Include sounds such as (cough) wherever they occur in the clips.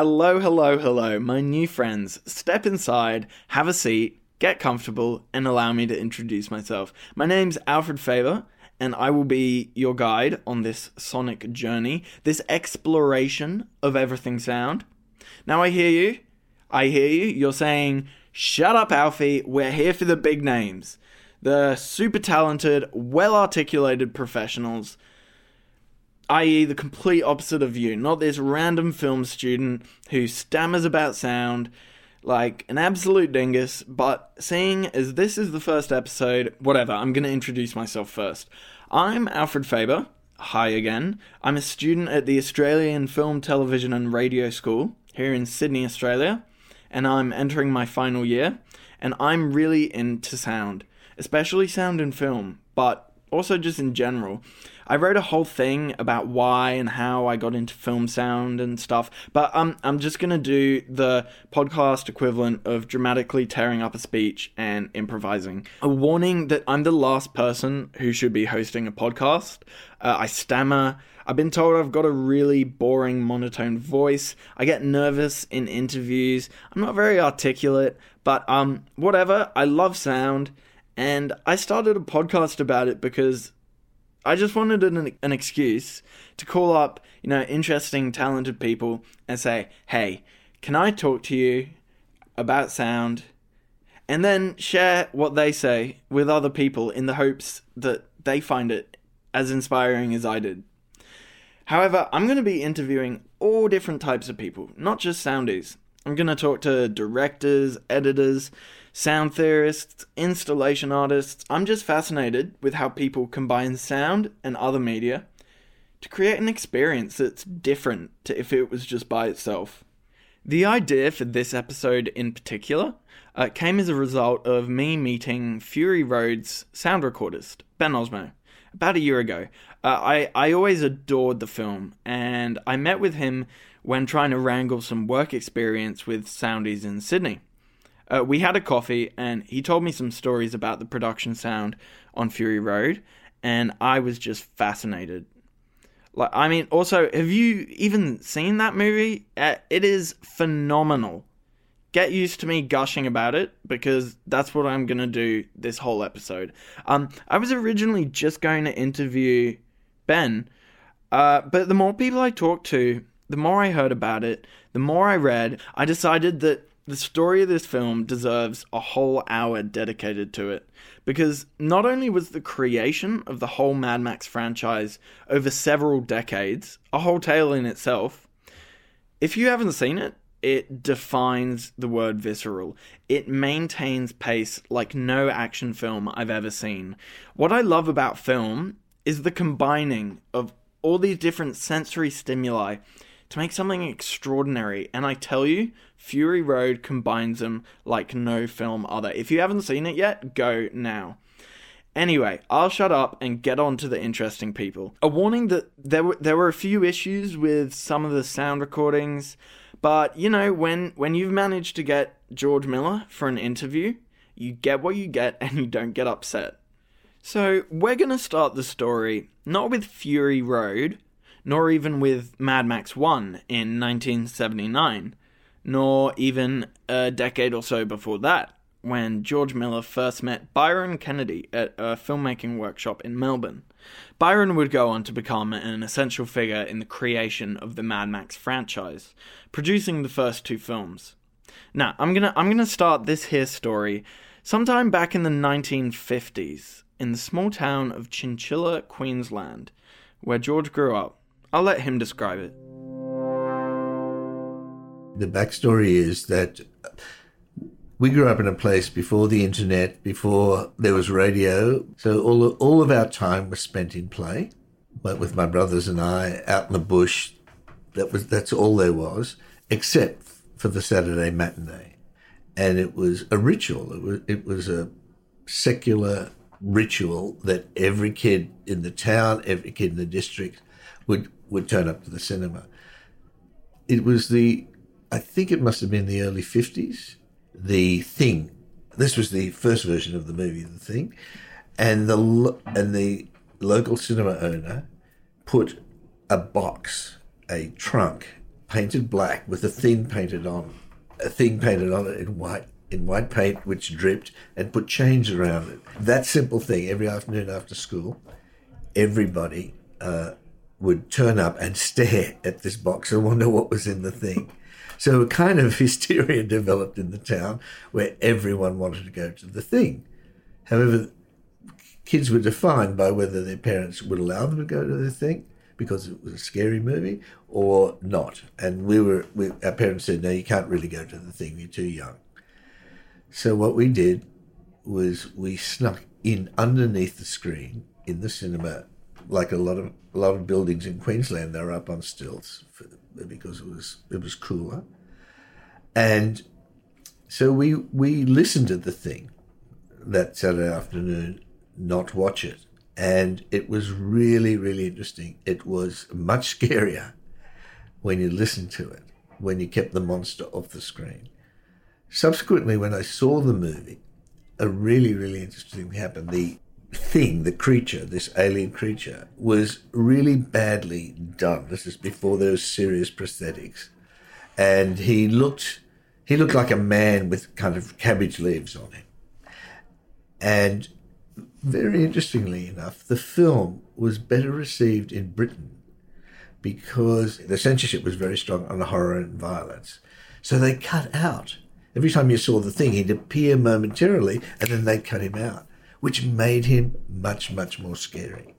Hello, hello, hello, my new friends. Step inside, have a seat, get comfortable, and allow me to introduce myself. My name's Alfred Faber, and I will be your guide on this sonic journey, this exploration of everything sound. Now, I hear you. I hear you. You're saying, Shut up, Alfie. We're here for the big names. The super talented, well articulated professionals i.e., the complete opposite of you, not this random film student who stammers about sound like an absolute dingus. But seeing as this is the first episode, whatever, I'm going to introduce myself first. I'm Alfred Faber. Hi again. I'm a student at the Australian Film, Television and Radio School here in Sydney, Australia, and I'm entering my final year. And I'm really into sound, especially sound in film, but also just in general. I wrote a whole thing about why and how I got into film sound and stuff, but um, I'm just gonna do the podcast equivalent of dramatically tearing up a speech and improvising. A warning that I'm the last person who should be hosting a podcast. Uh, I stammer. I've been told I've got a really boring monotone voice. I get nervous in interviews. I'm not very articulate, but um, whatever. I love sound, and I started a podcast about it because I just wanted an, an excuse to call up, you know, interesting, talented people and say, hey, can I talk to you about sound? And then share what they say with other people in the hopes that they find it as inspiring as I did. However, I'm going to be interviewing all different types of people, not just soundies. I'm going to talk to directors, editors, sound theorists, installation artists. I'm just fascinated with how people combine sound and other media to create an experience that's different to if it was just by itself. The idea for this episode in particular uh, came as a result of me meeting Fury Road's sound recordist, Ben Osmo, about a year ago. Uh, I, I always adored the film, and I met with him when trying to wrangle some work experience with soundies in Sydney. Uh, we had a coffee, and he told me some stories about the production sound on Fury Road, and I was just fascinated. Like, I mean, also, have you even seen that movie? Uh, it is phenomenal. Get used to me gushing about it because that's what I'm gonna do this whole episode. Um, I was originally just going to interview Ben, uh, but the more people I talked to, the more I heard about it, the more I read, I decided that the story of this film deserves a whole hour dedicated to it because not only was the creation of the whole Mad Max franchise over several decades a whole tale in itself, if you haven't seen it, it defines the word visceral. It maintains pace like no action film I've ever seen. What I love about film is the combining of all these different sensory stimuli to make something extraordinary. And I tell you, Fury Road combines them like no film other. If you haven't seen it yet, go now. Anyway, I'll shut up and get on to the interesting people. A warning that there were there were a few issues with some of the sound recordings, but you know, when when you've managed to get George Miller for an interview, you get what you get (laughs) and you don't get upset. So, we're going to start the story not with Fury Road, nor even with Mad Max 1 in 1979, nor even a decade or so before that, when George Miller first met Byron Kennedy at a filmmaking workshop in Melbourne. Byron would go on to become an essential figure in the creation of the Mad Max franchise, producing the first two films. Now, I'm gonna I'm gonna start this here story sometime back in the 1950s in the small town of Chinchilla, Queensland, where George grew up. I'll let him describe it. The backstory is that we grew up in a place before the internet, before there was radio. So all of, all of our time was spent in play, but with my brothers and I out in the bush. That was that's all there was, except for the Saturday matinee, and it was a ritual. It was it was a secular ritual that every kid in the town, every kid in the district would would turn up to the cinema. It was the, I think it must have been the early 50s, The Thing. This was the first version of the movie, The Thing. And the, and the local cinema owner put a box, a trunk painted black with a thing painted on, a thing painted on it in white, in white paint which dripped, and put chains around it. That simple thing every afternoon after school, everybody uh, would turn up and stare at this box and wonder what was in the thing. (laughs) So a kind of hysteria developed in the town where everyone wanted to go to the thing. However, kids were defined by whether their parents would allow them to go to the thing because it was a scary movie or not. And we were, we, our parents said, no, you can't really go to the thing, you're too young. So what we did was we snuck in underneath the screen in the cinema, like a lot of a lot of buildings in Queensland, they were up on stilts because it was it was cooler, and so we we listened to the thing that Saturday afternoon, not watch it, and it was really really interesting. It was much (laughs) scarier when you listened to it, when you kept the monster off the screen. Subsequently, when I saw the movie, a really, really interesting thing happened. The thing, the creature, this alien creature, was really badly done. This is before there was serious prosthetics. And he looked he looked like a man with kind of cabbage leaves on him. And very interestingly enough, the film was better received in Britain because the censorship was very strong on the horror and violence. So they cut out Every time you saw the thing, he'd appear momentarily and then they'd cut him out, which made him much, much more scary.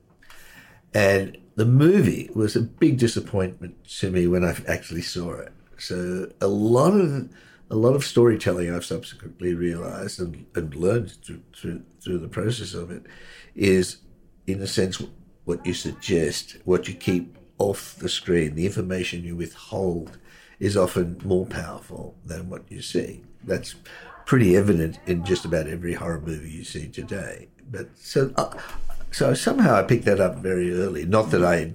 And the movie was a big disappointment to me when I actually saw it. So a lot of a lot of storytelling I've subsequently realized and, and learned through, through, through the process of it is, in a sense, what you suggest, what you keep off the screen, the information you withhold is often more powerful than what you see. That's pretty evident in just about every horror movie you see today. But so, uh, so somehow I picked that up very early. Not that I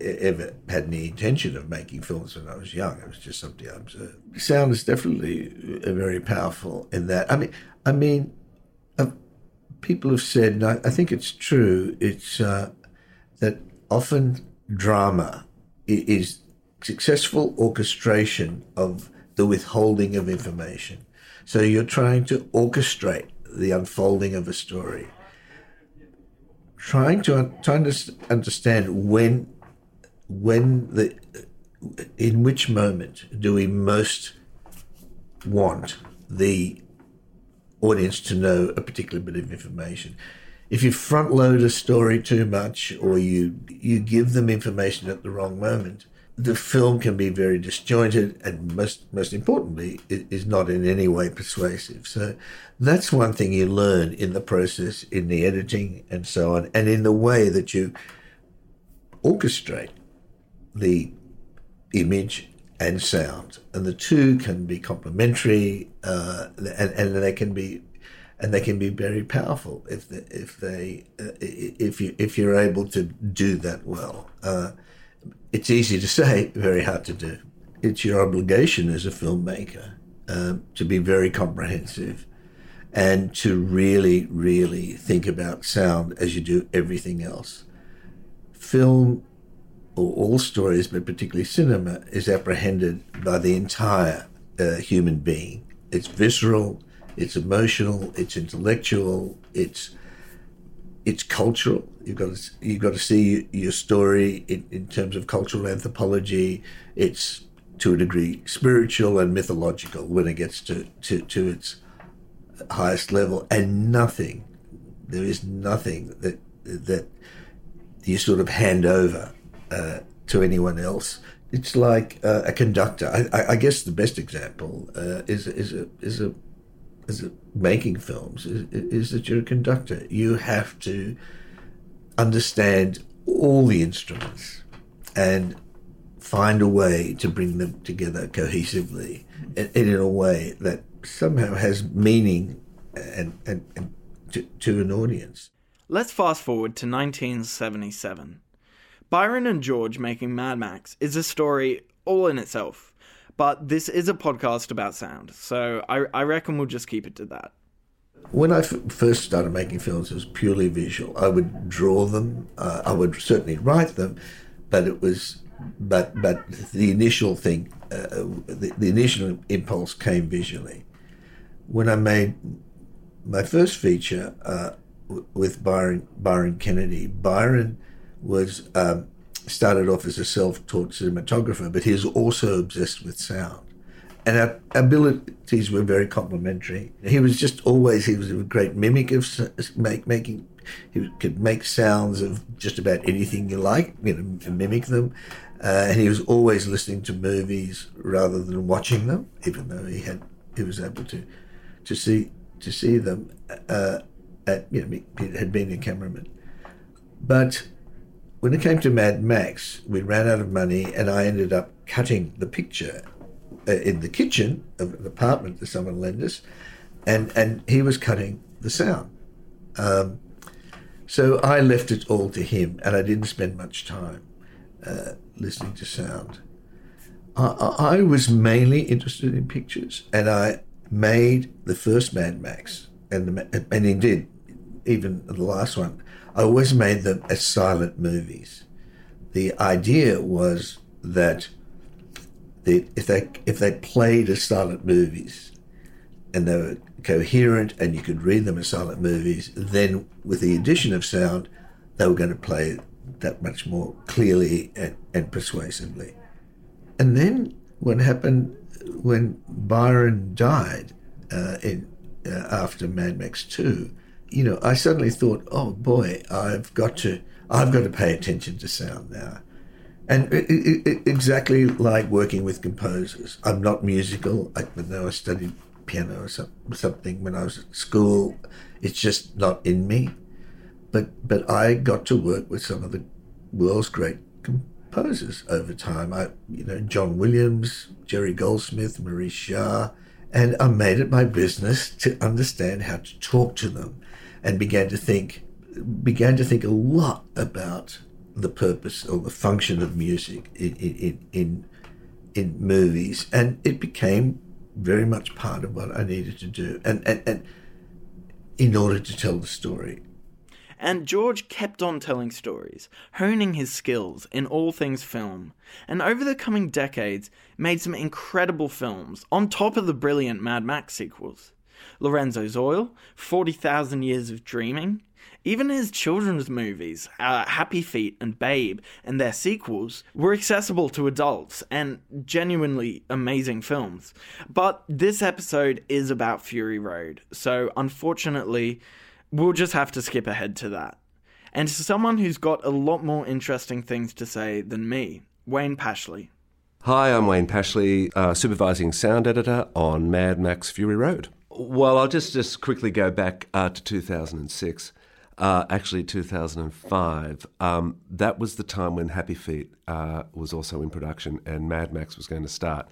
ever had any intention of making films when I was young. It was just something I observed. Sound is definitely very powerful in that. I mean, I mean, uh, people have said, and I, I, think it's true. It's uh, that often drama is successful orchestration of the withholding of information. So you're trying to orchestrate the unfolding of a story, trying to trying to understand when when the in which moment do we most want the audience to know a particular bit of information? If you front load a story too much or you you give them information at the wrong moment the film can be very disjointed and most most importantly it is not in any way persuasive. So that's one thing you learn in the process in the editing and so on and in the way that you orchestrate the image and sound. And the two can be complementary uh, and, and they can be and they can be very powerful if they, if they uh, if you if you're able to do that well. Uh, it's easy to say, very hard to do. It's your obligation as a filmmaker um, to be very comprehensive and to really, really think about sound as you do everything else. Film, or all stories, but particularly cinema, is apprehended by the entire uh, human being. It's visceral, it's emotional, it's intellectual, it's it's cultural. You've got to you've got to see your story in, in terms of cultural anthropology. It's to a degree spiritual and mythological when it gets to, to, to its highest level, and nothing. There is nothing that that you sort of hand over uh, to anyone else. It's like uh, a conductor. I, I, guess the best example uh, is is a is a as making films is, is that you're a conductor. You have to understand all the instruments and find a way to bring them together cohesively and in a way that somehow has meaning and, and, and to, to an audience. Let's fast forward to 1977. Byron and George making Mad Max is a story all in itself. But this is a podcast about sound, so I, I reckon we'll just keep it to that. When I f- first started making films, it was purely visual. I would draw them, uh, I would certainly write them, but it was but but the initial thing, uh, the, the initial impulse came visually. When I made my first feature uh, w- with Byron Byron Kennedy, Byron was um, started off as a self-taught cinematographer, but he was also obsessed with sound and our abilities were very complementary. He was just always he was a great mimic of make, making. He could make sounds of just about anything you like, you know, mimic them. Uh, and he was always listening to movies rather than watching them, even though he had he was able to to see to see them. Uh, at you know, he had been a cameraman, but when it came to Mad Max, we ran out of money, and I ended up cutting the picture uh, in the kitchen of an apartment that someone lent us, and and he was cutting the sound. Um, so I left it all to him, and I didn't spend much time uh, listening to sound. I, I, was mainly interested in pictures, and I made the first Mad Max, and the, and indeed, even the last one. I always made them as silent movies. The idea was that they, if they if they played as silent movies and they were coherent and you could read them as silent movies, then with the addition of sound, they were going to play that much more clearly and, and persuasively. And then what happened when Byron died uh, in uh, after Mad Max Two, you know, I suddenly thought, oh boy, I've got to I've got to pay attention to sound now. And it, it, it, exactly like working with composers. I'm not musical, I, know I studied piano or something when I was at school. It's just not in me. But but I got to work with some of the world's great composers over time. I you know John Williams, Jerry Goldsmith, Maurice Jarre, and I made it my business to understand how to talk to them, and began to think began to think a lot about the purpose or the function of music in in in, in movies, and it became very much part of what I needed to do, and and, and in order to tell the story. And George kept on telling stories, honing his skills in all things film, and over the coming decades made some incredible films on top of the brilliant Mad Max sequels. Lorenzo's Oil, 40,000 Years of Dreaming, even his children's movies, uh, Happy Feet and Babe, and their sequels, were accessible to adults and genuinely amazing films. But this episode is about Fury Road, so unfortunately, we'll just have to skip ahead to that. And to someone who's got a lot more interesting things to say than me, Wayne Pashley. Hi, I'm Wayne Pashley, uh, supervising sound editor on Mad Max Fury Road. Well, I'll just, just quickly go back uh, to 2006 uh, actually 2005. Um, that was the time when Happy Feet uh, was also in production and Mad Max was going to start.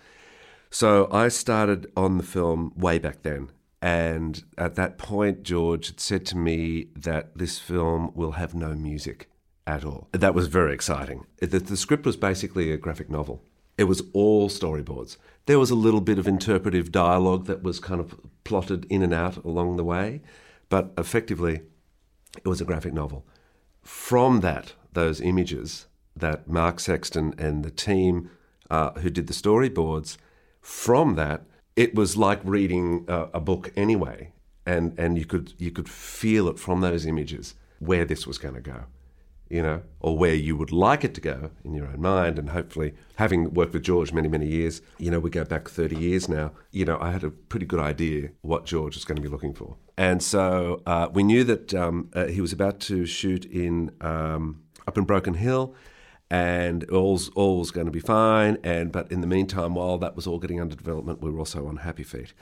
So I started on the film way back then. And at that point, George had said to me that this film will have no music at all. That was very exciting. The, the script was basically a graphic novel. It was all storyboards. There was a little bit of interpretive dialogue that was kind of plotted in and out along the way, but effectively, it was a graphic novel. From that, those images that Mark Sexton and the team uh, who did the storyboards, from that, it was like reading a, a book anyway, and and you could you could feel it from those images where this was going to go you know, or where you would like it to go in your own mind. And hopefully, having worked with George many, many years, you know, we go back 30 years now, you know, I had a pretty good idea what George was going to be looking for. And so uh, we knew that um, uh, he was about to shoot in um, up in Broken Hill. And all's all was going to be fine, and but in the meantime, while that was all getting under development, we were also on Happy Feet.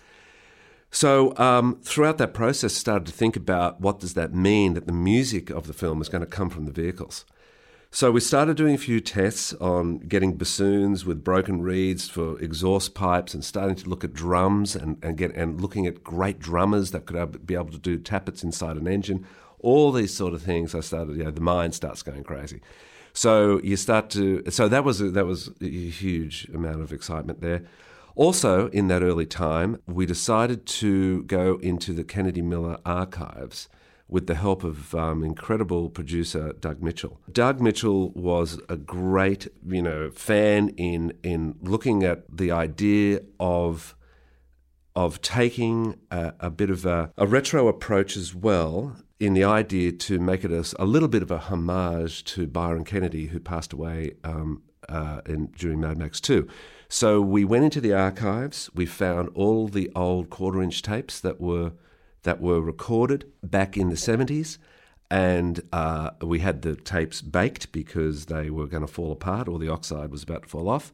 So um, throughout that process, started to think about what does that mean that the music of the film is going to come from the vehicles. So we started doing a few tests on getting bassoons with broken reeds for exhaust pipes, and starting to look at drums and, and get and looking at great drummers that could be able to do tappets inside an engine. All these sort of things. I started, you know, the mind starts going crazy. So you start to. So that was a, that was a huge amount of excitement there. Also, in that early time, we decided to go into the Kennedy Miller archives, with the help of um, incredible producer Doug Mitchell. Doug Mitchell was a great, you know, fan in in looking at the idea of of taking a, a bit of a, a, retro approach as well in the idea to make it a, a, little bit of a homage to Byron Kennedy, who passed away um, uh, in, during Mad Max 2. So we went into the archives, we found all the old quarter inch tapes that were that were recorded back in the 70s. And uh, we had the tapes baked because they were going to fall apart or the oxide was about to fall off.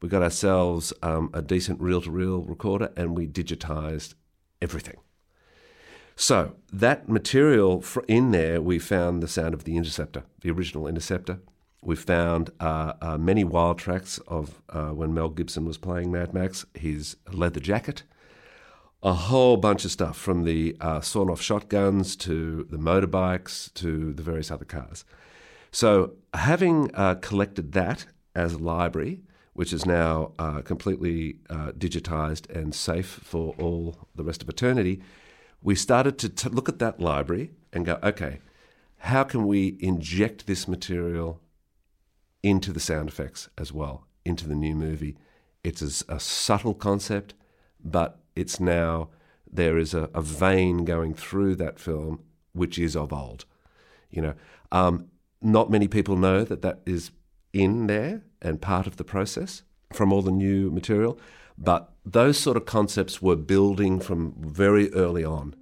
We got ourselves um, a decent reel to reel recorder and we digitized everything. So, that material in there, we found the sound of the Interceptor, the original Interceptor. We found uh, uh, many wild tracks of uh, when Mel Gibson was playing Mad Max, his leather jacket a whole bunch of stuff from the uh, sawn off shotguns to the motorbikes to the various other cars. So, having uh, collected that as a library, which is now uh, completely uh, digitized and safe for all the rest of eternity, we started to t- look at that library and go, okay, how can we inject this material into the sound effects as well, into the new movie? It's a, a subtle concept, but it's now there is a, a vein going through that film which is of old. You know, um, not many people know that that is in there and part of the process from all the new material, but those sort of concepts were building from very early on.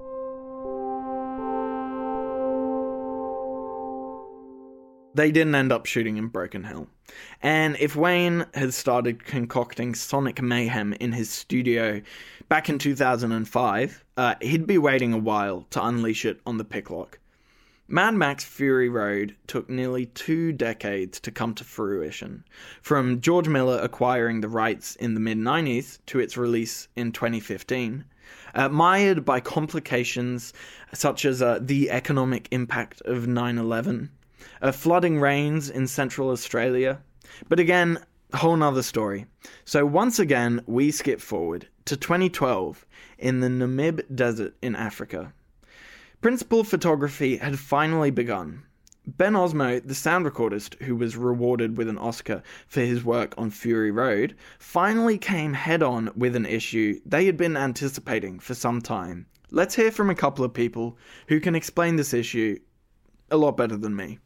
They didn't end up shooting in Broken Hill. And if Wayne had started concocting sonic mayhem in his studio back in 2005, uh, he'd be waiting a while to unleash it on the picklock. Mad Max Fury Road took nearly two decades to come to fruition, from George Miller acquiring the rights in the mid 90s to its release in 2015. Uh, mired by complications such as uh, the economic impact of 9 11, uh, flooding rains in central Australia. But again, whole nother story. So once again, we skip forward to 2012 in the Namib Desert in Africa. Principal photography had finally begun. Ben Osmo, the sound recordist who was rewarded with an Oscar for his work on Fury Road, finally came head on with an issue they had been anticipating for some time. Let's hear from a couple of people who can explain this issue a lot better than me.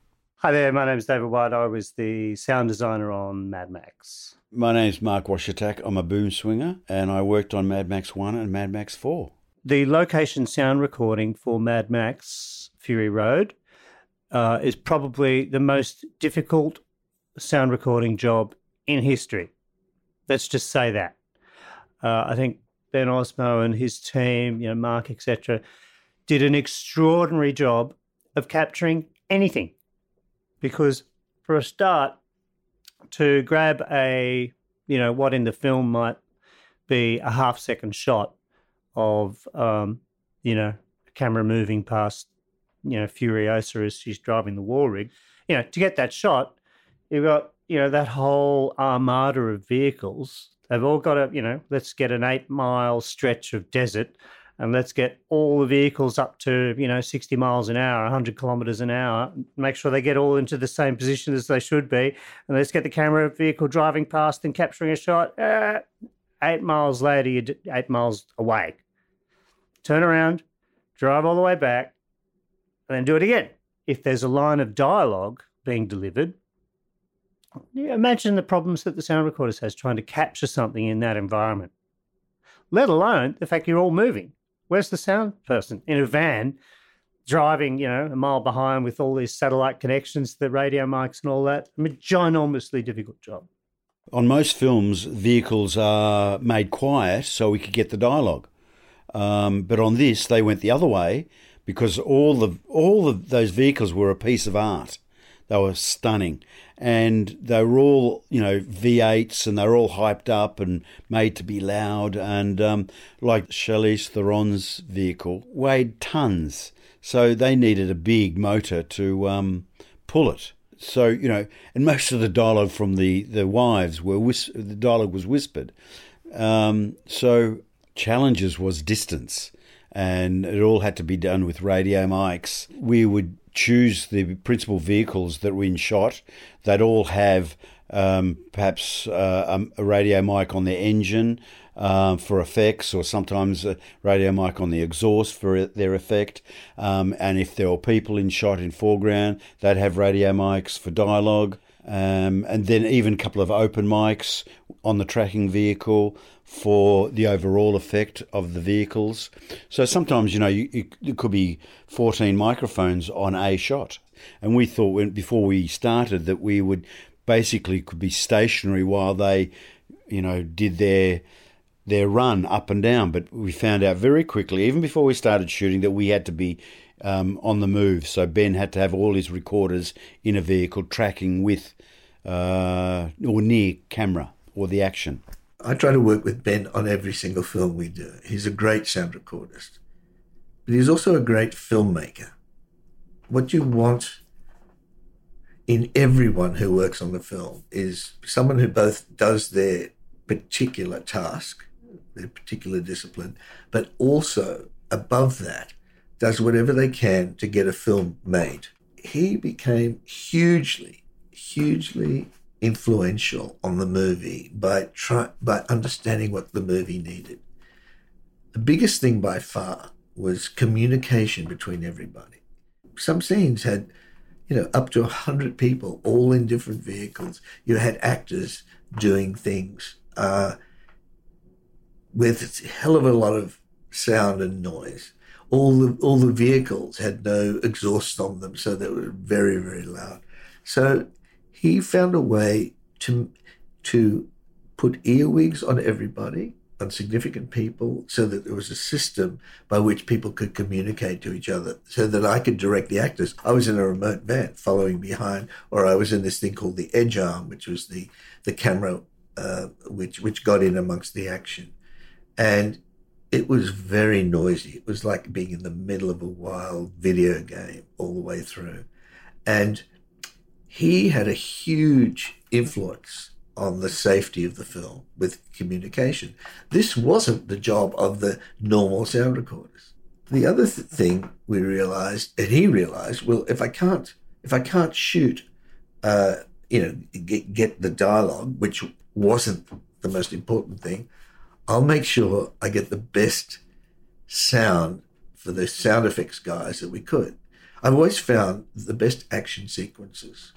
Hi there, my name is David White. I was the sound designer on Mad Max. My name is Mark Wasiutak. I'm a boom swinger and I worked on Mad Max 1 and Mad Max 4. The location sound recording for Mad Max Fury Road uh, is probably the most difficult sound recording job in history. Let's just say that. Uh, I think Ben Osmo and his team, you know, Mark, etc., did an extraordinary job of capturing anything because for a start, to grab a you know what in the film might be a half second shot of um, you know a camera moving past you know Furiosa as she's driving the war rig, you know to get that shot, you've got you know that whole armada of vehicles. They've all got a you know let's get an eight mile stretch of desert and let's get all the vehicles up to you know 60 miles an hour 100 kilometers an hour make sure they get all into the same position as they should be and let's get the camera vehicle driving past and capturing a shot uh, eight miles later you're eight miles away. Turn around drive all the way back and then do it again. If there's a line of dialogue being delivered imagine the problems that the sound recorder has trying to capture something in that environment let alone the fact you're all moving Where's the sound person in a van driving, you know, a mile behind with all these satellite connections, the radio mics and all that? I mean, ginormously difficult job. On most films, vehicles are made quiet so we could get the dialogue. Um, but on this, they went the other way because all the all of those vehicles were a piece of art. They were stunning, and they were all you know V8s, and they were all hyped up and made to be loud. And um, like Charlize Theron's vehicle weighed tons, so they needed a big motor to um, pull it. So you know, and most of the dialogue from the the wives were whis- the dialogue was whispered. Um, so challenges was distance and it all had to be done with radio mics. We would choose the principal vehicles that were in shot. They'd all have um, perhaps uh, a radio mic on their engine um, for effects, or sometimes a radio mic on the exhaust for their effect. Um, and if there were people in shot in foreground, they'd have radio mics for dialogue. Um, and then even a couple of open mics on the tracking vehicle for the overall effect of the vehicles. So sometimes, you know, you, it could be 14 microphones on a shot. And we thought when, before we started that we would basically could be stationary while they, you know, did their their run up and down. But we found out very quickly, even before we started shooting, that we had to be um, on the move. So Ben had to have all his recorders in a vehicle tracking with uh, or near camera or the action. I try to work with Ben on every single film we do. He's a great sound recordist, but he's also a great filmmaker. What you want in everyone who works on the film is someone who both does their particular task, their particular discipline, but also above that, does whatever they can to get a film made. He became hugely, hugely influential on the movie by try, by understanding what the movie needed. The biggest thing by far was communication between everybody. Some scenes had, you know, up to hundred people, all in different vehicles. You had actors doing things uh, with a hell of a lot of sound and noise. All the all the vehicles had no exhaust on them, so they were very very loud. So he found a way to to put earwigs on everybody, on significant people, so that there was a system by which people could communicate to each other, so that I could direct the actors. I was in a remote van following behind, or I was in this thing called the edge arm, which was the the camera uh, which which got in amongst the action, and it was very noisy. It was like being in the middle of a wild video game all the way through, and he had a huge influence on the safety of the film with communication. This wasn't the job of the normal sound recorders. The other th- thing we realized, and he realized, well, if I can't, if I can't shoot, uh, you know, get, get the dialogue, which wasn't the most important thing, I'll make sure I get the best sound for the sound effects guys that we could. I've always found the best action sequences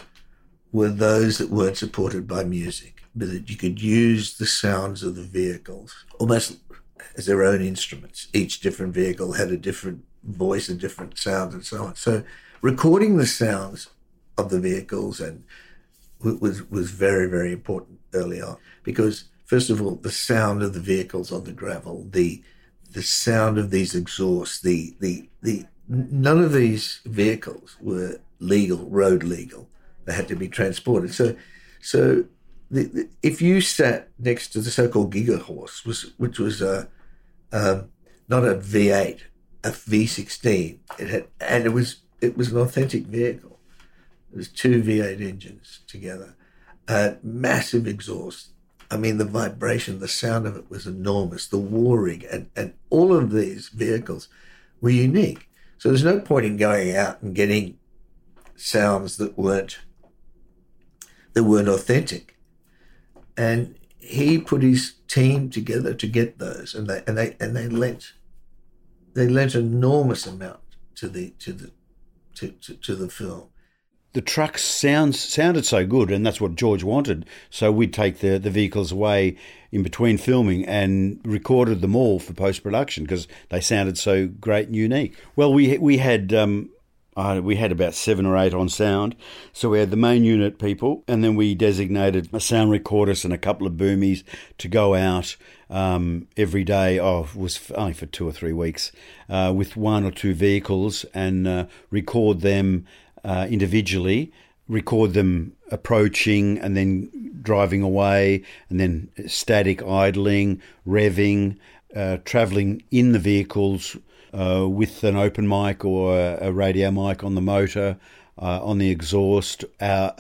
were those that weren't supported by music, but that you could use the sounds of the vehicles almost as their own instruments. Each different vehicle had a different voice, a different sound, and so on. So, recording the sounds of the vehicles and was was very very important early on because first of all the sound of the vehicles on the gravel, the the sound of these exhausts, the the the none of these vehicles were legal, road legal. They had to be transported. So, so the, the, if you sat next to the so-called Giga Horse, was, which was a, um, not a V8, a V16, it had, and it was it was an authentic vehicle. It was two V8 engines together, uh, massive exhaust. I mean, the vibration, the sound of it was enormous. The warring and, and all of these vehicles were unique. So there's no point in going out and getting sounds that weren't that weren't authentic. And he put his team together to get those, and they and they and they lent they lent enormous amount to the to the to, to, to the film the trucks sounds sounded so good, and that's what George wanted. So we'd take the, the vehicles away in between filming and recorded them all for post production because they sounded so great and unique. Well, we we had um, uh, we had about seven or eight on sound. So we had the main unit people, and then we designated a sound recordist and a couple of boomies to go out um, every day. Oh, was only for two or three weeks uh, with one or two vehicles and uh, record them uh, individually. Record them approaching and then driving away, and then static idling, revving, uh, traveling in the vehicles uh, with an open mic or a, radio mic on the motor, uh, on the exhaust, uh,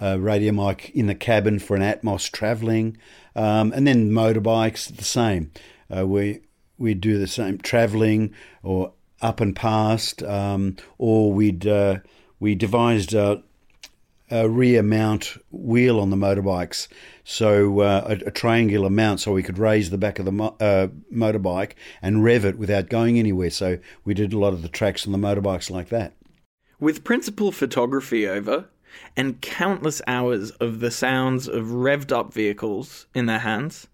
radio mic in the cabin for an Atmos travelling, um, and then motorbikes the same. Uh, we we'd do the same travelling or up and past, um, or we'd we devised a, a rear mount wheel on the motorbikes, so uh, a, a triangular mount, so we could raise the back of the mo- uh, motorbike and rev it without going anywhere. So we did a lot of the tracks on the motorbikes like that. With principal photography over and countless hours of the sounds of revved up vehicles in their hands,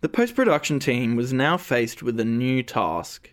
the post production team was now faced with a new task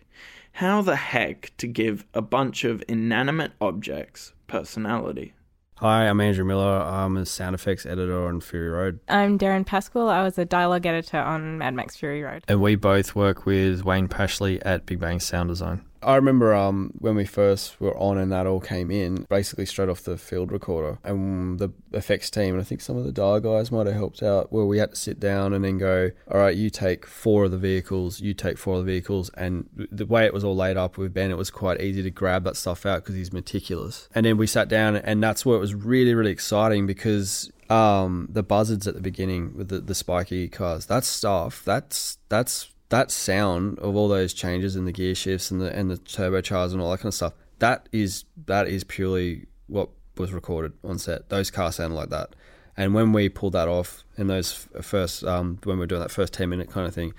how the heck to give a bunch of inanimate objects personality. Hi, I'm Andrew Miller. I'm a sound effects editor on Fury Road. I'm Derryn Pasquill. I was a dialogue editor on Mad Max Fury Road. And we both work with Wayne Pashley at Big Bang Sound Design. I remember um, when we first were on and that all came in, basically straight off the field recorder, and the effects team, and I think some of the dial guys might have helped out, where we had to sit down and then go, all right, you take four of the vehicles, you take four of the vehicles, and the way it was all laid up with Ben, it was quite easy to grab that stuff out because he's meticulous. And then we sat down, and that's where it was really, really exciting because um, the buzzards at the beginning with the, the spiky cars, that stuff, that's that's that sound of all those changes in the gear shifts and the and the turbochargers and all that kind of stuff, that is that is purely what was recorded on set. Those cars sound like that. And when we pulled that off in those first um, when we were doing that first ten minute kind of thing,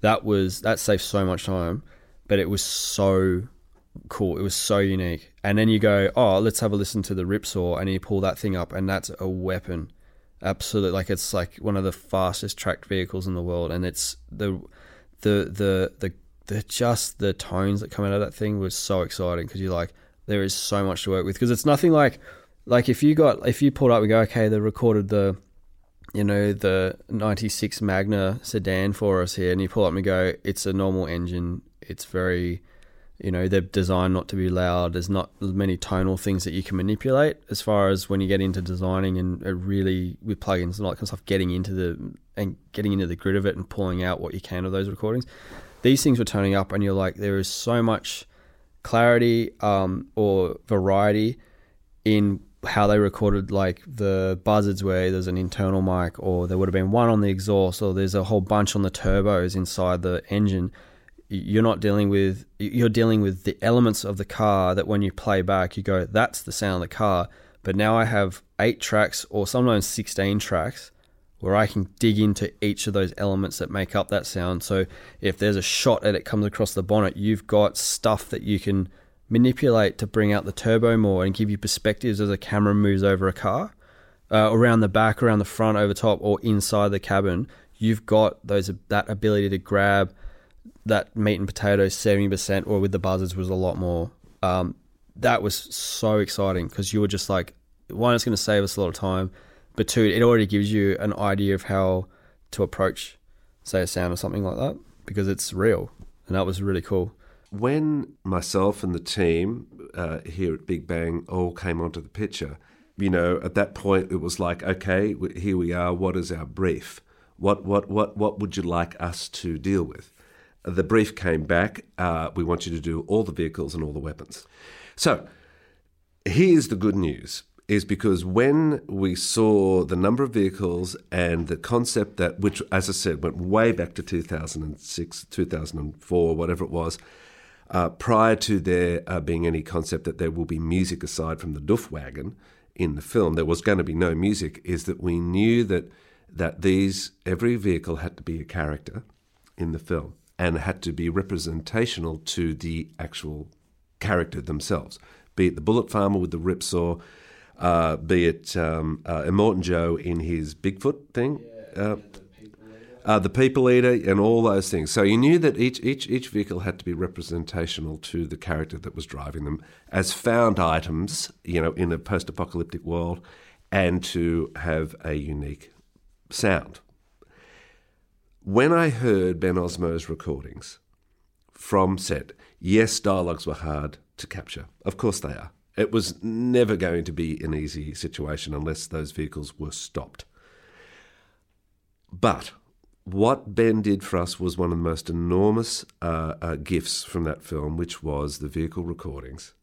that was that saved so much time, but it was so cool. It was so unique. And then you go, oh, let's have a listen to the Ripsaw, and you pull that thing up, and that's a weapon. Absolutely, like it's like one of the fastest tracked vehicles in the world, and it's the the the the the just the tones that come out of that thing was so exciting because you're like there is so much to work with because it's nothing like like if you got if you pulled up and go okay they recorded the you know the 96 Magna sedan for us here and you pull up and go it's a normal engine. It's very you know they're designed not to be loud. There's not many tonal things that you can manipulate. As far as when you get into designing and really with plugins and all that kind of stuff getting into the and getting into the grid of it and pulling out what you can of those recordings these things were turning up and you're like there is so much clarity um, or variety in how they recorded like the buzzards where there's an internal mic or there would have been one on the exhaust or there's a whole bunch on the turbos inside the engine you're not dealing with you're dealing with the elements of the car that when you play back you go that's the sound of the car. But now i have eight tracks or sometimes 16 tracks where i can dig into each of those elements that make up that sound. So if there's a shot and it comes across the bonnet you've got stuff that you can manipulate to bring out the turbo more and give you perspectives as a camera moves over a car. Uh, around the back around the front over top or inside the cabin you've got those that ability to grab that meat and potatoes seventy percent, or with the buzzards was a lot more. Um, that was so exciting because you were just like, one, it's going to save us a lot of time, but two, it already gives you an idea of how to approach, say, a sound or something like that because it's real, and that was really cool. When myself and the team uh, here at Big Bang all came onto the picture, you know, at that point it was like, okay, here we are. What is our brief? What what what what would you like us to deal with? The brief came back. Uh, we want you to do all the vehicles and all the weapons. So here's the good news is because when we saw the number of vehicles and the concept that, which, as I said, went way back to 2006, 2004, whatever it was, uh, prior to there uh, being any concept that there will be music aside from the Doof wagon in the film, there was going to be no music, is that we knew that that these every vehicle had to be a character in the film and had to be representational to the actual character themselves, be it the bullet farmer with the ripsaw, uh, be it um, uh, Immortan Joe in his Bigfoot thing. Uh, uh, the people eater and all those things. So you knew that each, each each vehicle had to be representational to the character that was driving them as found items, you know, in a post-apocalyptic world, and to have a unique sound. When I heard Ben Osmo's recordings from set, yes, dialogues were hard to capture. Of course they are. It was never going to be an easy situation unless those vehicles were stopped. But what Ben did for us was one of the most enormous uh, uh, gifts from that film, which was the vehicle recordings,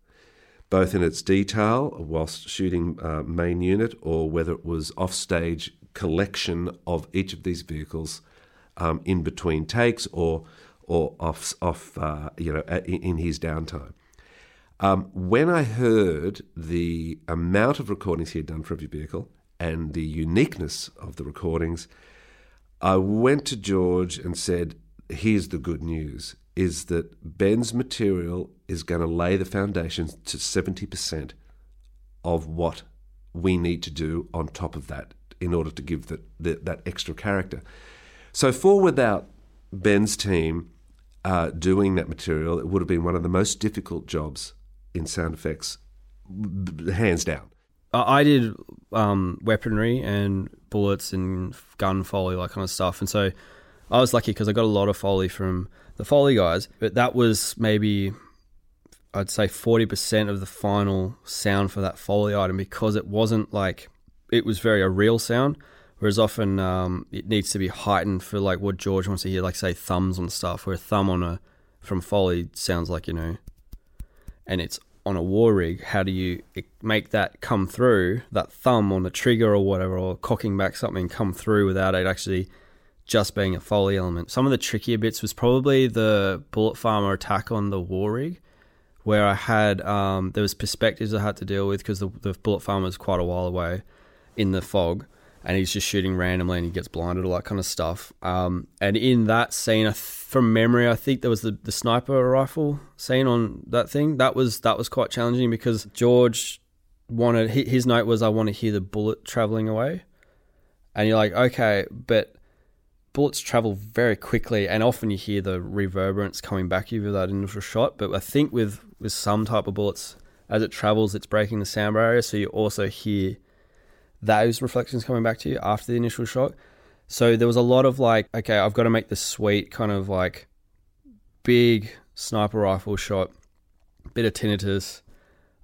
both in its detail whilst shooting uh, main unit or whether it was offstage collection of each of these vehicles um, in between takes or or off, off uh, you know, in, his downtime. Um, when I heard the amount of recordings he had done for every vehicle and the uniqueness of the recordings, I went to George and said, Here's the good news is that Ben's material is going to lay the foundations to 70% of what we need to do on top of that in order to give that, that extra character. So, for without Ben's team uh, doing that material, it would have been one of the most difficult jobs in sound effects, hands down. I did um, weaponry and bullets and gun foley, that kind of stuff. And so I was lucky because I got a lot of foley from the foley guys, but that was maybe I'd say 40% of the final sound for that foley item because it wasn't like it was very a real sound. Whereas often um, it needs to be heightened for like what George wants to hear, like say thumbs on stuff, where a thumb on a from Foley sounds like you know, and it's on a war rig. How do you make that come through? That thumb on the trigger or whatever, or cocking back something come through without it actually just being a Foley element. Some of the trickier bits was probably the bullet farmer attack on the war rig, where I had um, there was perspectives I had to deal with because the, the bullet farmer was quite a while away in the fog and he's just shooting randomly and he gets blinded, all that kind of stuff. Um, and in that scene, from memory, I think there was the, the sniper rifle scene on that thing. That was that was quite challenging because George wanted his note was I want to hear the bullet traveling away, and you're like, okay, but bullets travel very quickly, and often you hear the reverberance coming back at you with that initial shot. But I think with with some type of bullets, as it travels, it's breaking the sound barrier, so you also hear those reflections coming back to you after the initial shot. So there was a lot of like, okay, I've got to make this sweet kind of like big sniper rifle shot, bit of tinnitus,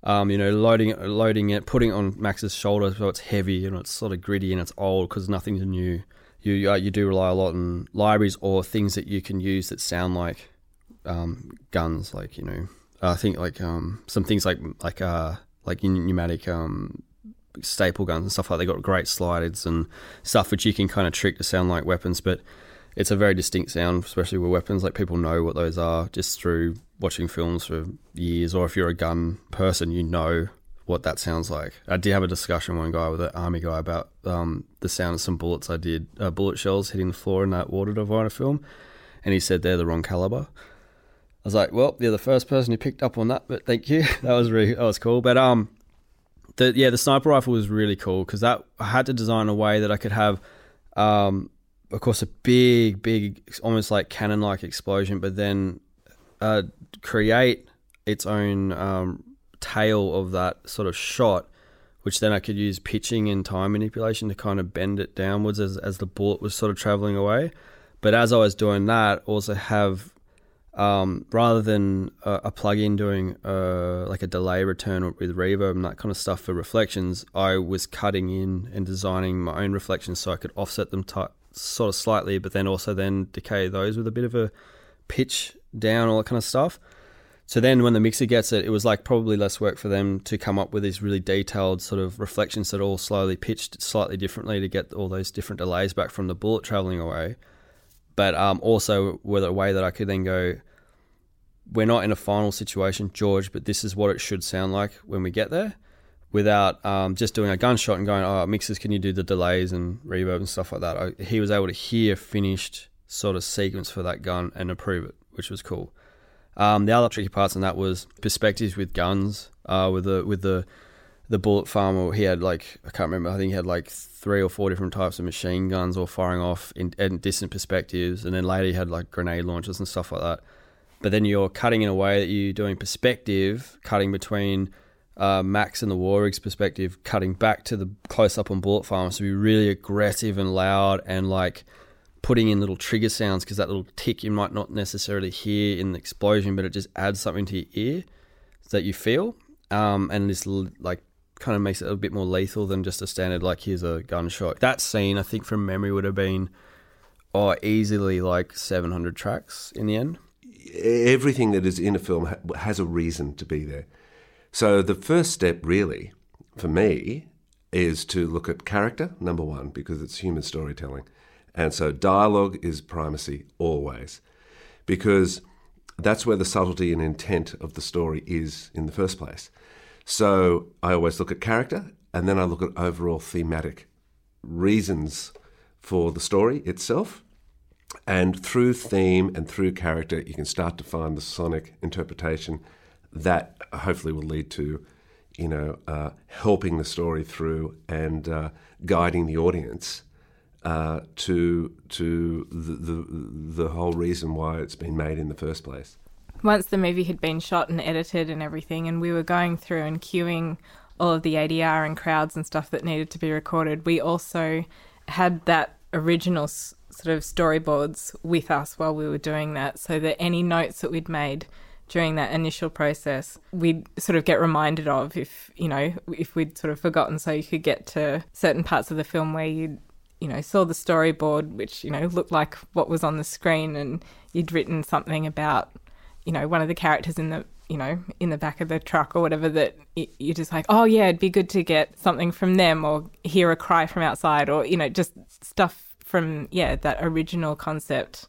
um, you know, loading it, loading it, putting it on Max's shoulder so it's heavy and it's sort of gritty and it's old because nothing's new. You you do rely a lot on libraries or things that you can use that sound like um, guns, like you know, I think like um, some things like like uh, like pneumatic um, staple guns and stuff like they got great sliders and stuff which you can kind of trick to sound like weapons, but it's a very distinct sound, especially with weapons. Like people know what those are just through watching films for years, or if you're a gun person, you know what that sounds like. I did have a discussion one guy with an army guy about um, the sound of some bullets I did, uh, bullet shells hitting the floor in that Water Diviner film, and he said they're the wrong caliber. I was like, well, you're the first person who picked up on that, but thank you. (laughs) that was really that was cool. But um, the yeah, the sniper rifle was really cool because that I had to design a way that I could have, um, of course, a big, big, almost like cannon-like explosion, but then uh, create its own um, tail of that sort of shot, which then I could use pitching and time manipulation to kind of bend it downwards as as the bullet was sort of traveling away. But as I was doing that, also have um, rather than a, a plugin doing uh, like a delay return with reverb and that kind of stuff for reflections, I was cutting in and designing my own reflections so I could offset them sort of slightly, but then also then decay those with a bit of a pitch down, all that kind of stuff. So then when the mixer gets it, it was like probably less work for them to come up with these really detailed sort of reflections that all slowly pitched slightly differently to get all those different delays back from the bullet traveling away. But um, also with a way that I could then go, we're not in a final situation, George, but this is what it should sound like when we get there without um, just doing a gunshot and going, oh, mixers, can you do the delays and reverb and stuff like that? I, he was able to hear finished sort of sequence for that gun and approve it, which was cool. Um, the other tricky parts in that was perspectives with guns, uh, with the with the the bullet farmer. He had like I can't remember. I think he had like three or four different types of machine guns all firing off in, in distant perspectives, and then later he had like grenade launchers and stuff like that but then you're cutting in a way that you're doing perspective, cutting between uh, Max and the Warrig's perspective, cutting back to the close up on Bullet Farmer's So be really aggressive and loud and like putting in little trigger sounds because that little tick you might not necessarily hear in the explosion, but it just adds something to your ear that you feel. Um, and this like kind of makes it a bit more lethal than just a standard like here's a gunshot. That scene, I think from memory, would have been oh easily like 700 tracks in the end everything that is in a film has a reason to be there. So the first step, really, for me, is to look at character, number one, because it's human storytelling. And so dialogue is primacy always. because that's where the subtlety and intent of the story is in the first place. So I always look at character and then I look at overall thematic reasons for the story itself. And through theme and through character, you can start to find the sonic interpretation that hopefully will lead to, you know, uh, helping the story through and uh, guiding the audience uh, to to the, the the whole reason why it's been made in the first place. Once the movie had been shot and edited and everything, and we were going through and queuing all of the ADR and crowds and stuff that needed to be recorded, we also had that original sort of storyboards with us while we were doing that, so that any notes that we'd made during that initial process, we'd sort of get reminded of if, you know, if we'd sort of forgotten. So you could get to certain parts of the film where you, you know, saw the storyboard, which, you know, looked like what was on the screen, and you'd written something about, you know, one of the characters in the, you know, in the back of the truck or whatever that you're just like, oh, yeah, it'd be good to get something from them or hear a cry from outside or, you know, just stuff from, yeah, that original concept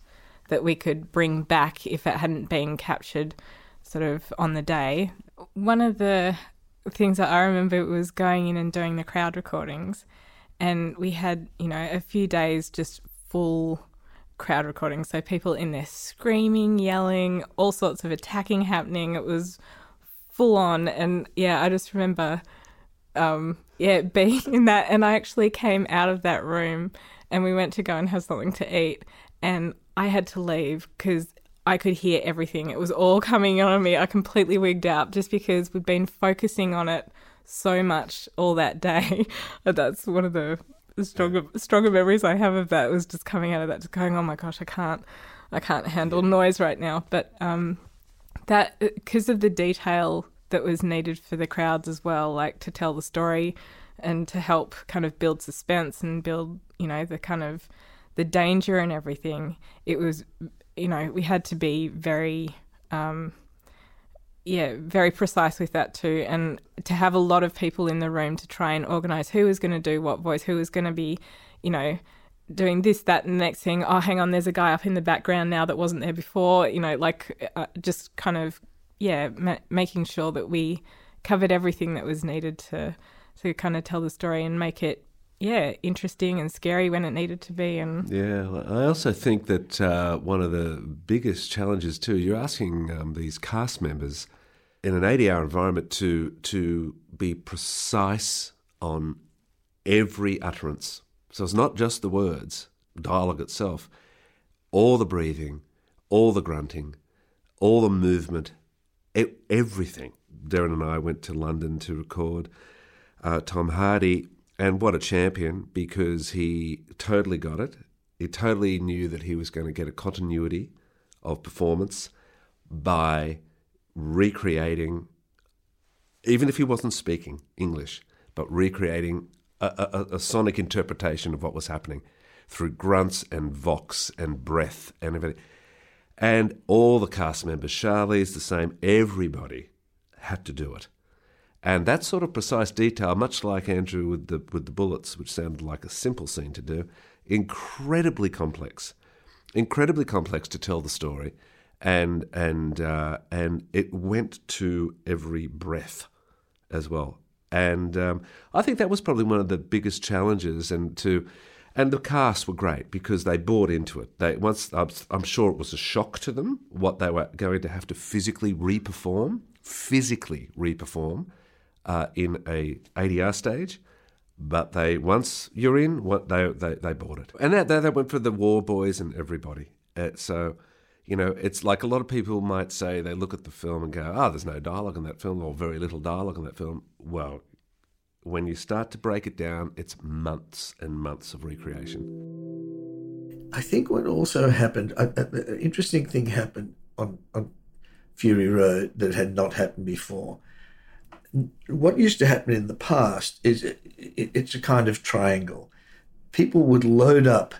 that we could bring back if it hadn't been captured sort of on the day. One of the things that I remember was going in and doing the crowd recordings, and we had, you know, a few days just full crowd recordings. So people in there screaming, yelling, all sorts of attacking happening. It was full on. And yeah, I just remember, um, yeah, (laughs) being in that. And I actually came out of that room and we went to go and have something to eat. And I had to leave because I could hear everything. It was all coming on me. I completely wigged out just because we'd been focusing on it so much all that day. (laughs) That's one of the stronger stronger memories I have of that was just coming out of that, just going, "Oh my gosh, I can't, I can't handle noise right now." But um, that because of the detail that was needed for the crowds as well, like to tell the story and to help kind of build suspense and build, you know, the kind of the danger and everything. It was, you know, we had to be very. Um, yeah, very precise with that too, and to have a lot of people in the room to try and organize who was going to do what voice, who was going to be, you know, doing this, that, and the next thing. Oh, hang on, there's a guy up in the background now that wasn't there before. You know, like uh, just kind of, yeah, ma- making sure that we covered everything that was needed to to kind of tell the story and make it, yeah, interesting and scary when it needed to be. And Yeah, I also think that uh, one of the biggest challenges too. You're asking um, these cast members in an ADR environment to to be precise on every utterance. So it's not just the words, dialogue itself, all the breathing, all the grunting, all the movement, everything. Derryn and I went to London to record uh, Tom Hardy, and what a champion because he totally got it. He totally knew that he was going to get a continuity of performance by recreating, even if he wasn't speaking English, but recreating a, a, a sonic interpretation of what was happening through grunts and vox and breath and everything. And all the cast members, Charlie's the same, everybody had to do it. And that sort of precise detail, much like Andrew with the with the bullets, which sounded like a simple scene to do, incredibly complex, incredibly complex to tell the story, and and uh, and it went to every breath as well. And um, I think that was probably one of the biggest challenges, and to and the cast were great because they bought into it. They once I'm sure it was a shock to them what they were going to have to physically reperform, physically reperform uh, in a ADR stage. But they once you're in, what they they, they bought it, and that that went for the War Boys and everybody. Uh, so, you know, it's like a lot of people might say they look at the film and go, "Oh, there's no dialogue in that film, or very little dialogue in that film." Well, when you start to break it down, it's months and months of recreation. I think what also happened, an interesting thing happened on, on Fury Road that had not happened before. What used to happen in the past is it, it, it's a kind of triangle. People would load up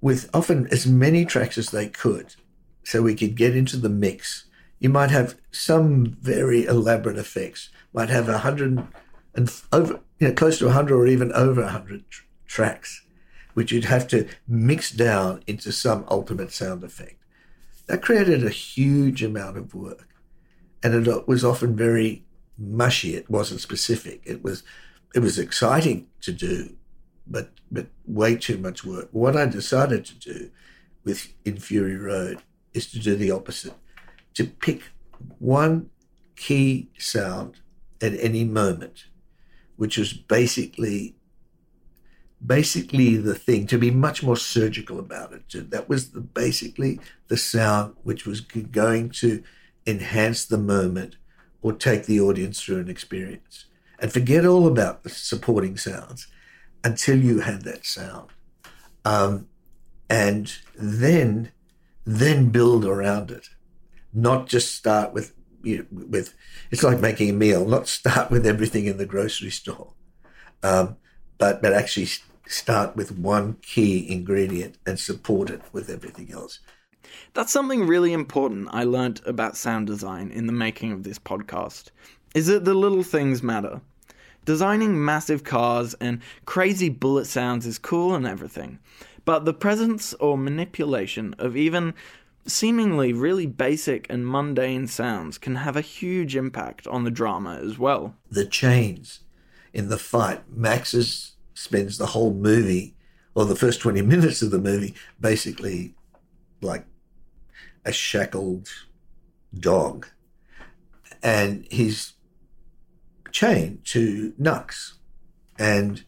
with often as many tracks as they could so we could get into the mix. You might have some very elaborate effects, might have a hundred and over, you know, close to 100 or even over 100 tr- tracks, which you'd have to mix down into some ultimate sound effect. That created a huge amount of work. And it was often very mushy. It wasn't specific. It was it was exciting to do, but but way too much work. What I decided to do with in Fury Road is to do the opposite. To pick one key sound at any moment, which was basically basically the thing to be much more surgical about it. That was the, basically the sound which was going to enhance the moment or take the audience through an experience. And forget all about the supporting sounds until you had that sound. Um, and then then build around it. Not just start with you know, with it's like making a meal, not (laughs) start with everything in the grocery store. Um, but but actually start with one key ingredient and support it with everything else. That's something really important I learnt about sound design in the making of this podcast. Is that the little things matter. Designing massive cars and crazy bullet sounds is cool and everything, but the presence or manipulation of even seemingly really basic and mundane sounds can have a huge impact on the drama as well. The chains in the fight, Max's spends the whole movie or the first 20 (laughs) minutes of the movie basically like a shackled dog. And he's chained to Nux. And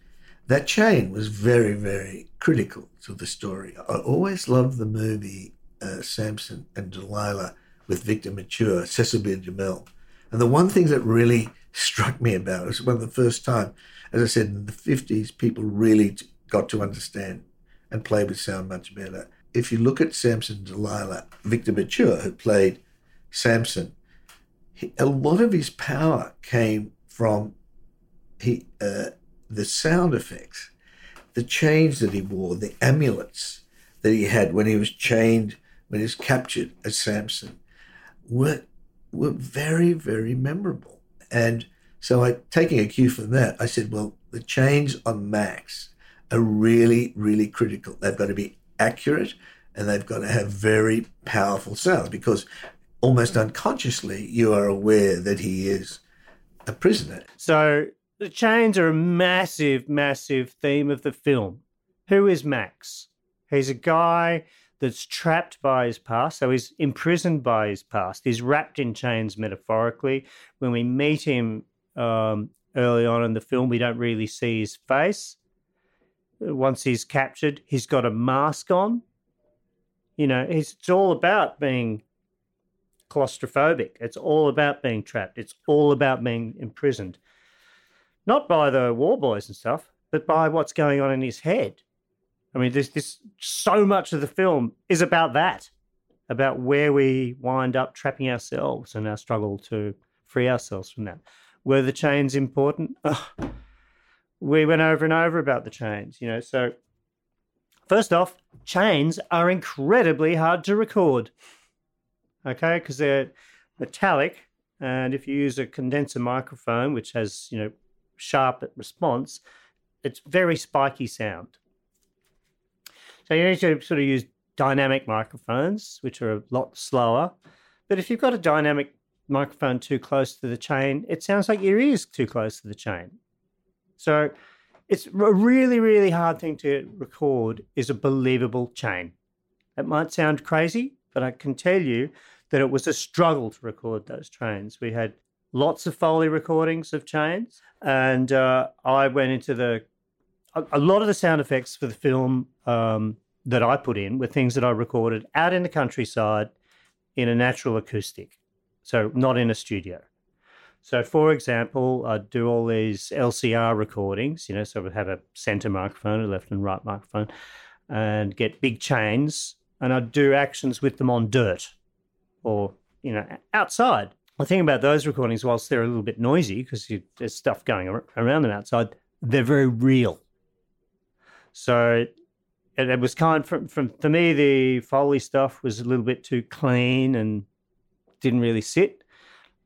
that chain was very, very critical to the story. I always loved the movie uh, Samson and Delilah with Victor Mature, Cecil B. DeMille. And the one thing that really struck me about it was one of the first time as I said, in the 50s, people really got to understand and play with sound much better. If you look at Samson Delilah, Victor Mature, who played Samson, he, a lot of his power came from he, uh, the sound effects, the chains that he wore, the amulets that he had when he was chained, when he was captured as Samson, were, were very, very memorable. And so I, taking a cue from that, I said, well, the chains on Max are really, really critical. They've got to be accurate and they've got to have very powerful sounds because almost unconsciously you are aware that he is a prisoner. So the chains are a massive, massive theme of the film. Who is Max? He's a guy that's trapped by his past. So he's imprisoned by his past. He's wrapped in chains metaphorically. When we meet him um, early on in the film. We don't really see his face. Once he's captured, he's got a mask on. You know, it's all about being claustrophobic. It's all about being trapped. It's all about being imprisoned. Not by the war boys and stuff, but by what's going on in his head. I mean, this this so much of the film is about that, about where we wind up trapping ourselves and our struggle to free ourselves from that. Were the chains important? We went over and over about the chains, you know. So, first off, chains are incredibly hard to record, okay, because they're metallic. And if you use a condenser microphone, which has, you know, sharp response, it's very spiky sound. So you need to sort of use dynamic microphones, which are a lot slower. But if you've got a dynamic microphone too close to the chain, it sounds like your ears too close to the chain. So it's a really, really hard thing to record is a believable chain. It might sound crazy, but I can tell you that it was a struggle to record those chains. We had lots of Foley recordings of chains, and uh, I went into the a, a, lot of the sound effects for the film um, that I put in were things that I recorded out in the countryside in a natural acoustic so not in a studio. So, for example, I'd do all these LCR recordings, you know, so I'd have a center microphone, a left and right microphone, and get big chains, and I'd do actions with them on dirt or, you know, outside. The thing about those recordings, whilst they're a little bit noisy because there's stuff going around them outside, they're very real. So it, it was kind of, from, from for me, the Foley stuff was a little bit too clean and didn't really sit.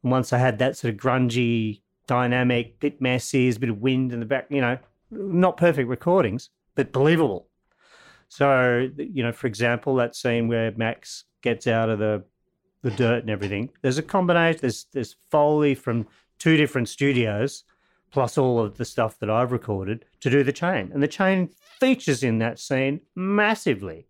And once I had that sort of grungy, dynamic, bit messy, a bit of wind in the back, you know, not perfect recordings, but believable. So, you know, for example, that scene where Max gets out of the the dirt and everything. There's a combination. There's there's foley from two different studios, plus all of the stuff that I've recorded to do the chain, and the chain features in that scene massively,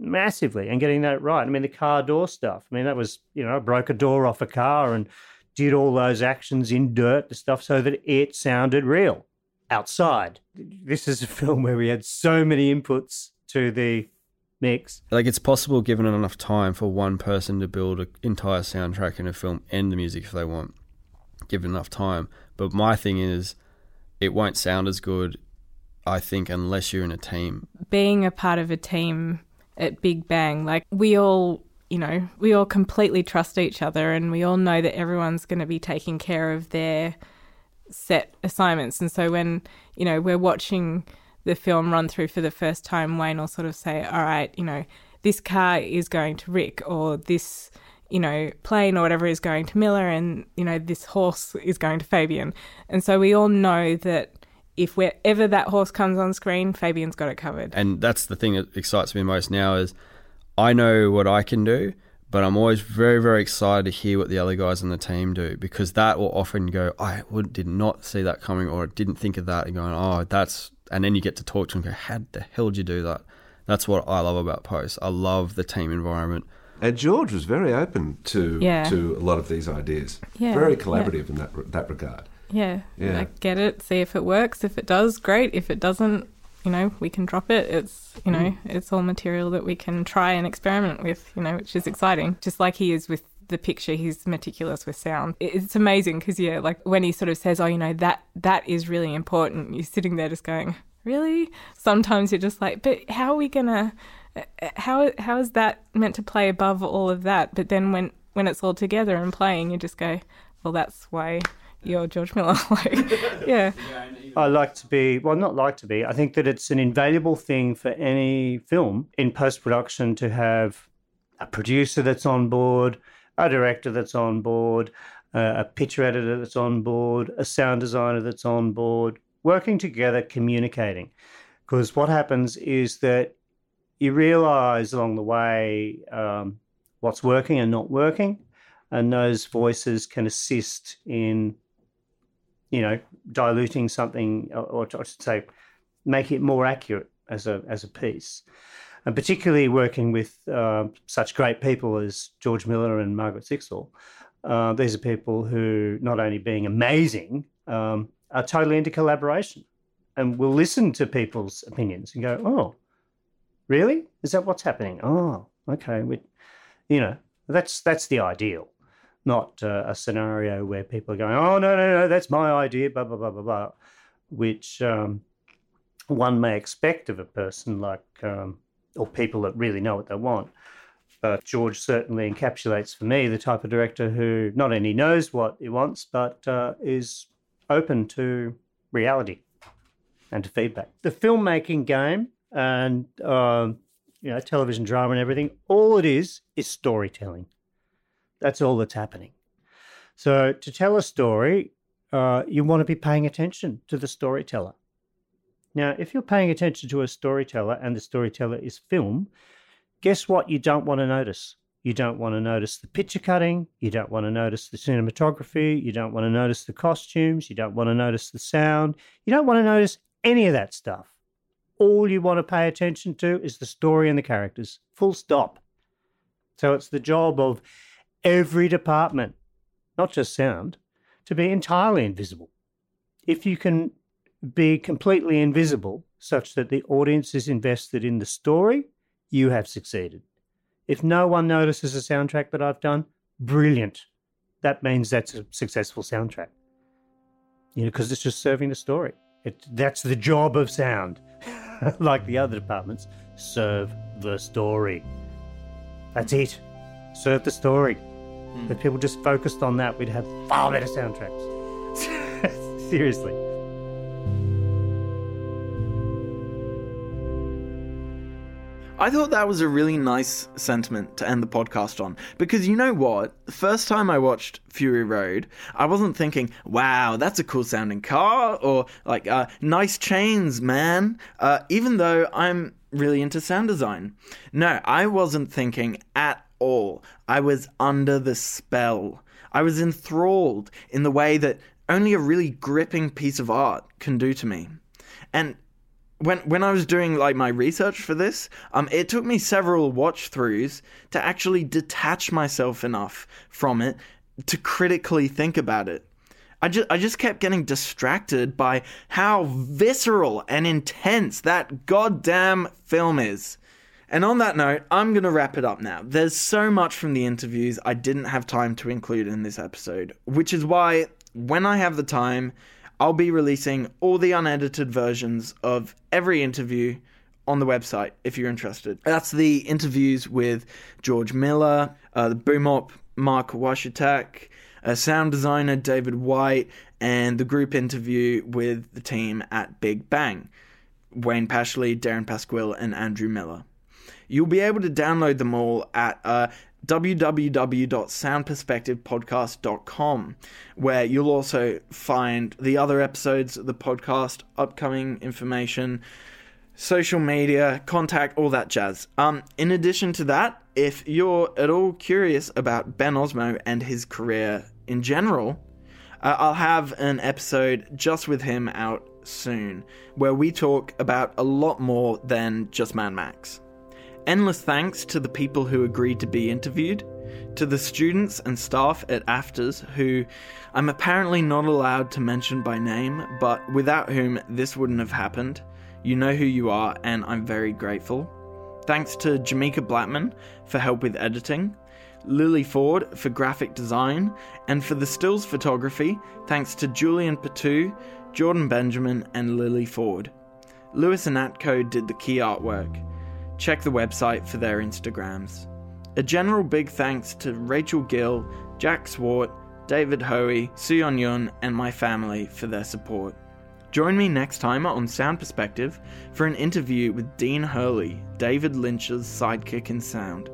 massively, and getting that right. I mean, the car door stuff. I mean, that was you know I broke a door off a car and did all those actions in dirt and stuff so that it sounded real outside. This is a film where we had so many inputs to the mix. Like it's possible, given enough time, for one person to build an entire soundtrack in a film and the music if they want, given enough time. But my thing is, it won't sound as good, I think, unless you're in a team. Being a part of a team at Big Bang, like we all, you know, we all completely trust each other and we all know that everyone's going to be taking care of their set assignments. And so when, you know, we're watching the film run through for the first time, Wayne will sort of say, all right, you know, this car is going to Rick or this, you know, plane or whatever is going to Miller and, you know, this horse is going to Fabian. And so we all know that if wherever that horse comes on screen, Fabian's got it covered. And that's the thing that excites me most now is I know what I can do, but I'm always very, very excited to hear what the other guys on the team do because that will often go, I would, did not see that coming or didn't think of that and going, oh, that's, and then you get to talk to them and go, how the hell did you do that? That's what I love about Post. I love the team environment. And George was very open to Yeah. to a lot of these ideas. Yeah, very yeah. collaborative in that that regard. Yeah. Yeah. Like, get it, see if it works. If it does, great. If it doesn't, you know, we can drop it. It's, you know, mm. it's all material that we can try and experiment with, you know, which is exciting. Just like he is with the picture, he's meticulous with sound. It's amazing because, yeah, like when he sort of says, oh, you know, that that is really important, you're sitting there just going, really? Sometimes you're just like, but how are we going to, uh, uh, how how is that meant to play above all of that? But then when, when it's all together and playing, you just go, well, that's why you're George Miller. (laughs) like, yeah. I like to be, well, not like to be, I think that it's an invaluable thing for any film in post production to have a producer that's on board, a director that's on board, uh, a picture editor that's on board, a sound designer that's on board, working together, communicating. Because what happens is that you realize along the way um, what's working and not working, and those voices can assist in you know, diluting something, or, or I should say, make it more accurate as a as a piece, and particularly working with uh, such great people as George Miller and Margaret Sixel. Uh, these are people who, not only being amazing, um, are totally into collaboration, and will listen to people's opinions and go, "Oh, really? Is that what's happening? Oh, okay." We, you know, that's that's the ideal not uh, a scenario where people are going, oh, no, no, no, that's my idea, blah, blah, blah, blah, blah, which um, one may expect of a person like, um, or people that really know what they want. But George certainly encapsulates for me the type of director who not only knows what he wants, but uh, is open to reality and to feedback. The filmmaking game and um, you know television drama and everything, all it is is storytelling. That's all that's happening. So to tell a story, uh, you want to be paying attention to the storyteller. Now, if you're paying attention to a storyteller and the storyteller is film, guess what you don't want to notice? You don't want to notice the picture cutting. You don't want to notice the cinematography. You don't want to notice the costumes. You don't want to notice the sound. You don't want to notice any of that stuff. All you want to pay attention to is the story and the characters. Full stop. So it's the job of every department, not just sound, to be entirely invisible. If you can be completely invisible such that the audience is invested in the story, you have succeeded. If no one notices a soundtrack that I've done, brilliant. That means that's a successful soundtrack. You know, because it's just serving the story. It, that's the job of sound. (laughs) like the other departments, serve the story. That's it. Serve the story. If people just focused on that, we'd have far better soundtracks. (laughs) Seriously. I thought that was a really nice sentiment to end the podcast on because you know what? The first time I watched Fury Road, I wasn't thinking, wow, that's a cool sounding car or like, uh, nice chains, man. Uh, even though I'm really into sound design. No, I wasn't thinking at all. I was under the spell. I was enthralled in the way that only a really gripping piece of art can do to me. And when when I was doing like my research for this, um, it took me several watch throughs to actually detach myself enough from it to critically think about it. I just I just kept getting distracted by how visceral and intense that goddamn film is. And on that note, I'm going to wrap it up now. There's so much from the interviews I didn't have time to include in this episode, which is why when I have the time, I'll be releasing all the unedited versions of every interview on the website if you're interested. That's the interviews with George Miller, uh, the boom op Mark Wasiutak, uh, sound designer David White, and the group interview with the team at Big Bang Wayne Pashley, Derryn Pasquill, and Andrew Miller. You'll be able to download them all at uh, www.soundperspectivepodcast.com, where you'll also find the other episodes of the podcast, upcoming information, social media, contact, all that jazz. Um, in addition to that, if you're at all curious about Ben Osmo and his career in general, uh, I'll have an episode just with him out soon, where we talk about a lot more than just Mad Max. Endless thanks to the people who agreed to be interviewed, to the students and staff at AFTRS who I'm apparently not allowed to mention by name, but without whom this wouldn't have happened. You know who you are, and I'm very grateful. Thanks to Jamaica Blackman for help with editing, Lily Ford for graphic design, and for the stills photography, thanks to Julian Patu, Jordan Benjamin, and Lily Ford. Lewis and Atco did the key artwork. Check the website for their Instagrams. A general big thanks to Rachel Gill, Jack Swart, David Hoey, Suyon Yun, and my family for their support. Join me next time on Sound Perspective for an interview with Dean Hurley, David Lynch's sidekick in sound.